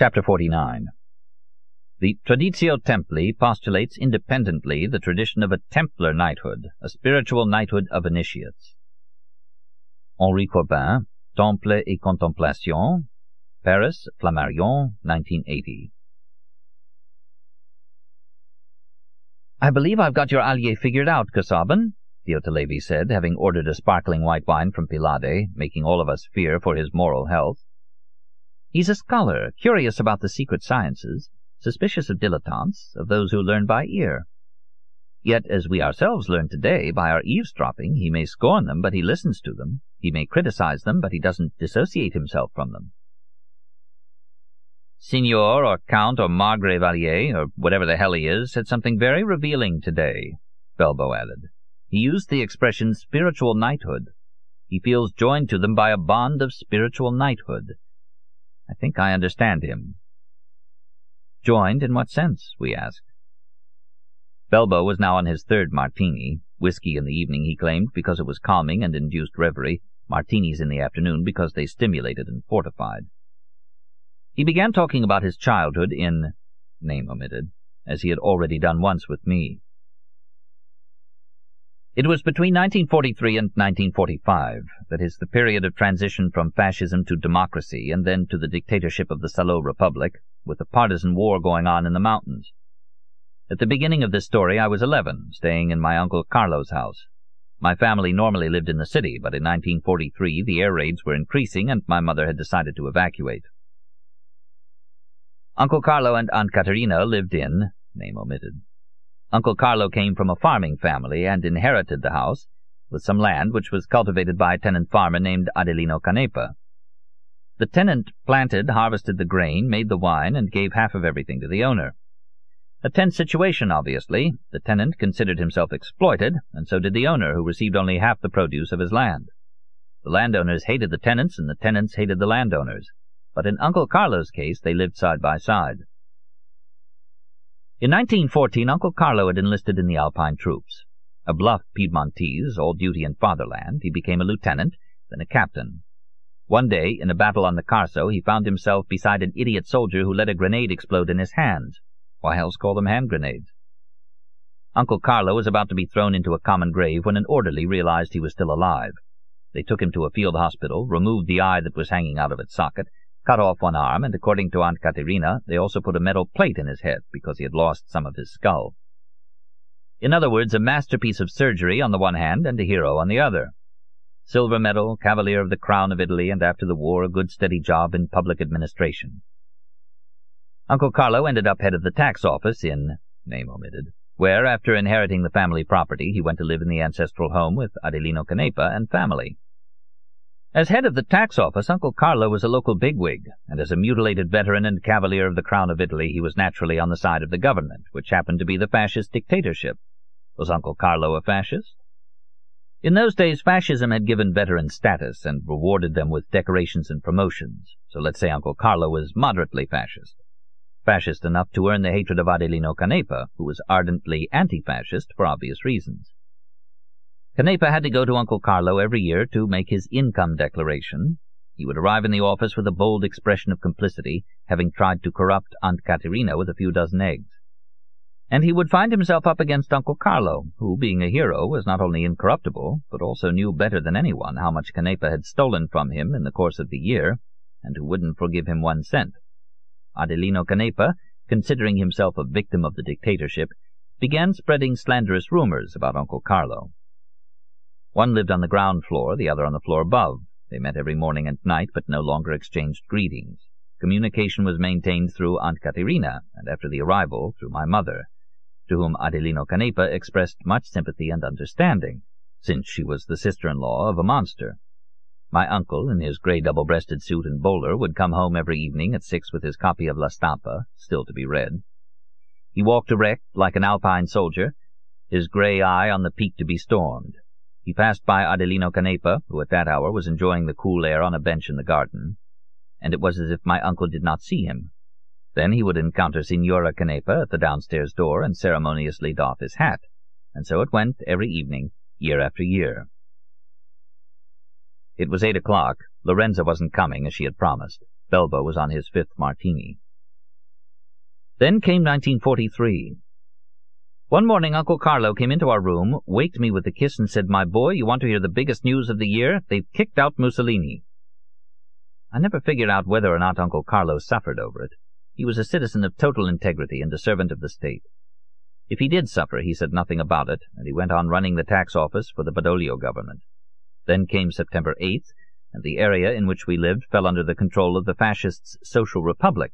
Chapter 49 The Traditio Templi postulates independently the tradition of a Templar knighthood, a spiritual knighthood of initiates. Henri Corbin, Temple et Contemplation, Paris, Flammarion, 1980. I believe I've got your Agliè figured out, Casaubon, Diotallevi said, having ordered a sparkling white wine from Pilade, making all of us fear for his moral health. He's a scholar, curious about the secret sciences, suspicious of dilettantes, of those who learn by ear. Yet, as we ourselves learned today, by our eavesdropping, he may scorn them, but he listens to them. He may criticize them, but he doesn't dissociate himself from them. Signor or Count or Margrave Agliè, or whatever the hell he is, said something very revealing today, Belbo added. He used the expression spiritual knighthood. He feels joined to them by a bond of spiritual knighthood. I think I understand him. Joined in what sense? we asked. Belbo was now on his third martini, whiskey in the evening, he claimed, because it was calming and induced reverie, martinis in the afternoon because they stimulated and fortified. He began talking about his childhood in, name omitted, as he had already done once with me. It was between 1943 and 1945, that is, the period of transition from fascism to democracy and then to the dictatorship of the Salo Republic, with a partisan war going on in the mountains. At the beginning of this story I was 11, staying in my Uncle Carlo's house. My family normally lived in the city, but in 1943 the air raids were increasing and my mother had decided to evacuate. Uncle Carlo and Aunt Caterina lived in, name omitted, Uncle Carlo came from a farming family and inherited the house, with some land which was cultivated by a tenant farmer named Adelino Canepa. The tenant planted, harvested the grain, made the wine, and gave half of everything to the owner. A tense situation, obviously. The tenant considered himself exploited, and so did the owner, who received only half the produce of his land. The landowners hated the tenants, and the tenants hated the landowners. But in Uncle Carlo's case, they lived side by side. In 1914 Uncle Carlo had enlisted in the Alpine troops. A bluff Piedmontese, all duty in fatherland, he became a lieutenant, then a captain. One day, in a battle on the Carso, he found himself beside an idiot soldier who let a grenade explode in his hands. Why else call them hand grenades? Uncle Carlo was about to be thrown into a common grave when an orderly realized he was still alive. They took him to a field hospital, removed the eye that was hanging out of its socket, cut off one arm, and according to Aunt Caterina, they also put a metal plate in his head because he had lost some of his skull. In other words, a masterpiece of surgery on the one hand and a hero on the other. Silver medal, Cavalier of the Crown of Italy, and after the war a good steady job in public administration. Uncle Carlo ended up head of the tax office in, name omitted, where, after inheriting the family property, he went to live in the ancestral home with Adelino Canepa and family. As head of the tax office, Uncle Carlo was a local bigwig, and as a mutilated veteran and cavalier of the Crown of Italy, he was naturally on the side of the government, which happened to be the fascist dictatorship. Was Uncle Carlo a fascist? In those days, fascism had given veterans status and rewarded them with decorations and promotions, so let's say Uncle Carlo was moderately fascist. Fascist enough to earn the hatred of Adelino Canepa, who was ardently anti-fascist for obvious reasons. Canepa had to go to Uncle Carlo every year to make his income declaration. He would arrive in the office with a bold expression of complicity, having tried to corrupt Aunt Caterina with a few dozen eggs. And he would find himself up against Uncle Carlo, who, being a hero, was not only incorruptible, but also knew better than anyone how much Canepa had stolen from him in the course of the year, and who wouldn't forgive him one cent. Adelino Canepa, considering himself a victim of the dictatorship, began spreading slanderous rumors about Uncle Carlo. One lived on the ground floor, the other on the floor above. They met every morning and night, but no longer exchanged greetings. Communication was maintained through Aunt Caterina, and after the arrival, through my mother, to whom Adelino Canepa expressed much sympathy and understanding, since she was the sister-in-law of a monster. My uncle, in his grey double-breasted suit and bowler, would come home every evening at six with his copy of La Stampa, still to be read. He walked erect, like an Alpine soldier, his grey eye on the peak to be stormed. He passed by Adelino Canepa, who at that hour was enjoying the cool air on a bench in the garden, and it was as if my uncle did not see him. Then he would encounter Signora Canepa at the downstairs door and ceremoniously doff his hat, and so it went every evening, year after year. It was eight o'clock. Lorenza wasn't coming, as she had promised. Belbo was on his fifth martini. Then came 1943. One morning Uncle Carlo came into our room, waked me with a kiss, and said, My boy, you want to hear the biggest news of the year? They've kicked out Mussolini. I never figured out whether or not Uncle Carlo suffered over it. He was a citizen of total integrity and a servant of the state. If he did suffer, he said nothing about it, and he went on running the tax office for the Badoglio government. Then came September 8th, and the area in which we lived fell under the control of the fascists' Social Republic,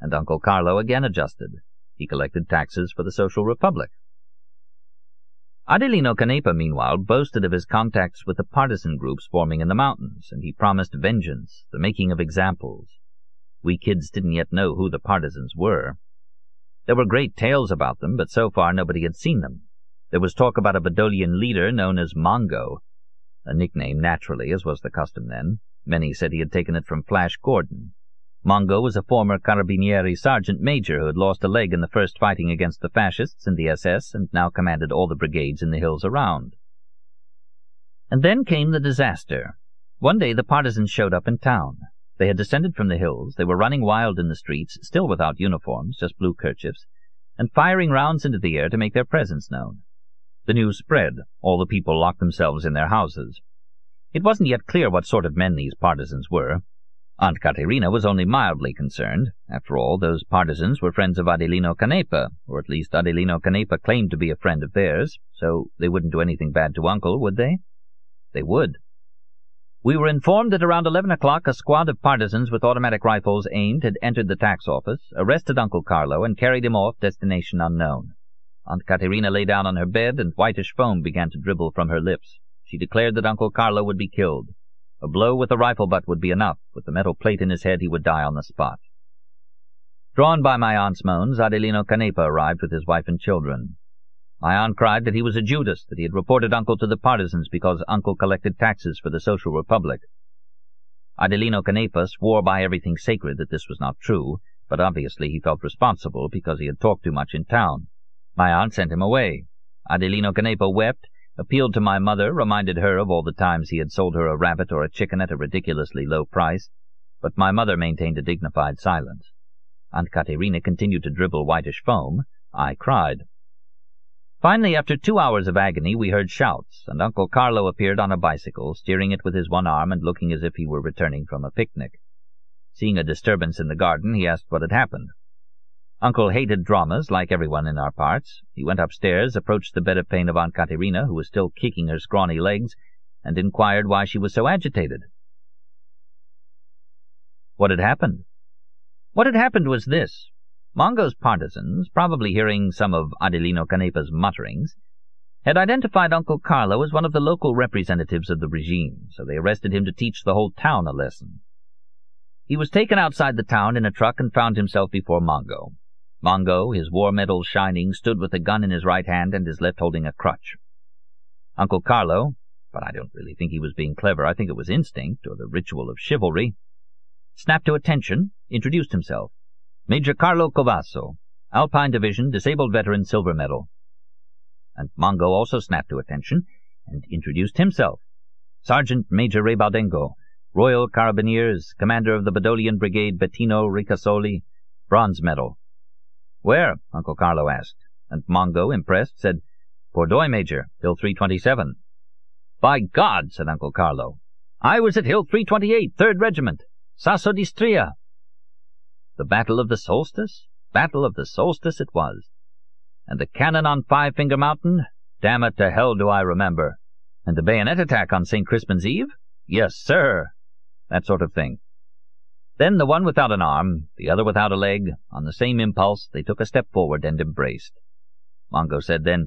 and Uncle Carlo again adjusted. He collected taxes for the Social Republic. Adelino Canepa, meanwhile, boasted of his contacts with the partisan groups forming in the mountains, and he promised vengeance, the making of examples. We kids didn't yet know who the partisans were. There were great tales about them, but so far nobody had seen them. There was talk about a Badoglian leader known as Mongo, a nickname naturally, as was the custom then. Many said he had taken it from Flash Gordon. Mongo was a former Carabinieri sergeant major who had lost a leg in the first fighting against the fascists in the SS and now commanded all the brigades in the hills around. And then came the disaster. One day the partisans showed up in town. They had descended from the hills, they were running wild in the streets, still without uniforms, just blue kerchiefs, and firing rounds into the air to make their presence known. The news spread. All the people locked themselves in their houses. It wasn't yet clear what sort of men these partisans were. Aunt Caterina was only mildly concerned. After all, those partisans were friends of Adelino Canepa, or at least Adelino Canepa claimed to be a friend of theirs, so they wouldn't do anything bad to Uncle, would they? They would. We were informed that around eleven o'clock a squad of partisans with automatic rifles aimed had entered the tax office, arrested Uncle Carlo, and carried him off, destination unknown. Aunt Caterina lay down on her bed, and whitish foam began to dribble from her lips. She declared that Uncle Carlo would be killed. A blow with a rifle butt would be enough. With the metal plate in his head, he would die on the spot. Drawn by my aunt's moans, Adelino Canepa arrived with his wife and children. My aunt cried that he was a Judas, that he had reported Uncle to the partisans because Uncle collected taxes for the Social Republic. Adelino Canepa swore by everything sacred that this was not true, but obviously he felt responsible because he had talked too much in town. My aunt sent him away. Adelino Canepa wept, appealed to my mother, reminded her of all the times he had sold her a rabbit or a chicken at a ridiculously low price, but my mother maintained a dignified silence. Aunt Caterina continued to dribble whitish foam. I cried. Finally, after two hours of agony, we heard shouts, and Uncle Carlo appeared on a bicycle, steering it with his one arm and looking as if he were returning from a picnic. Seeing a disturbance in the garden, he asked what had happened. Uncle hated dramas, like everyone in our parts. He went upstairs, approached the bed of pain of Aunt Caterina, who was still kicking her scrawny legs, and inquired why she was so agitated. What had happened? What had happened was this. Mongo's partisans, probably hearing some of Adelino Canepa's mutterings, had identified Uncle Carlo as one of the local representatives of the regime, so they arrested him to teach the whole town a lesson. He was taken outside the town in a truck and found himself before Mongo. Mongo, his war medals shining, stood with a gun in his right hand and his left holding a crutch. Uncle Carlo, but I don't really think he was being clever, I think it was instinct, or the ritual of chivalry, snapped to attention, introduced himself. Major Carlo Covasso, Alpine Division, Disabled Veteran, Silver Medal. And Mongo also snapped to attention and introduced himself. Sergeant Major Rebaudengo, Royal Carabineers, Commander of the Badoglian Brigade Bettino Ricasoli, Bronze Medal. Where? Uncle Carlo asked, and Mongo, impressed, said, Pordoi, Major, Hill 327. By God, said Uncle Carlo, I was at Hill 328, 3rd Regiment, Sasso di Stria. The Battle of the Solstice? Battle of the Solstice it was. And the cannon on Five Finger Mountain? Damn it to hell do I remember. And the bayonet attack on St. Crispin's Eve? Yes, sir. That sort of thing. Then the one without an arm, the other without a leg, on the same impulse, they took a step forward and embraced. Mongo said then,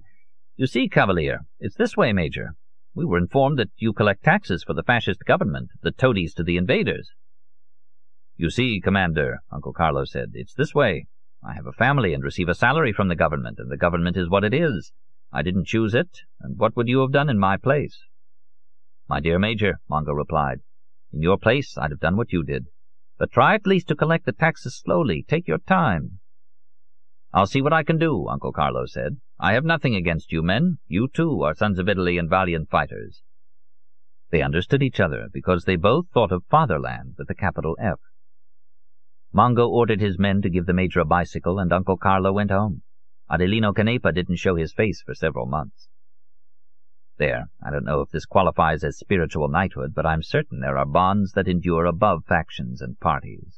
You see, Cavalier, it's this way, Major. We were informed that you collect taxes for the fascist government, the toadies to the invaders. You see, Commander, Uncle Carlo said, it's this way. I have a family and receive a salary from the government, and the government is what it is. I didn't choose it, and what would you have done in my place? My dear Major, Mongo replied, in your place I'd have done what you did. But try at least to collect the taxes slowly. Take your time. I'll see what I can do, Uncle Carlo said. I have nothing against you men. You, too, are sons of Italy and valiant fighters. They understood each other because they both thought of fatherland with a capital F. Mongo ordered his men to give the Major a bicycle, and Uncle Carlo went home. Adelino Canepa didn't show his face for several months. There, I don't know if this qualifies as spiritual knighthood, but I'm certain there are bonds that endure above factions and parties.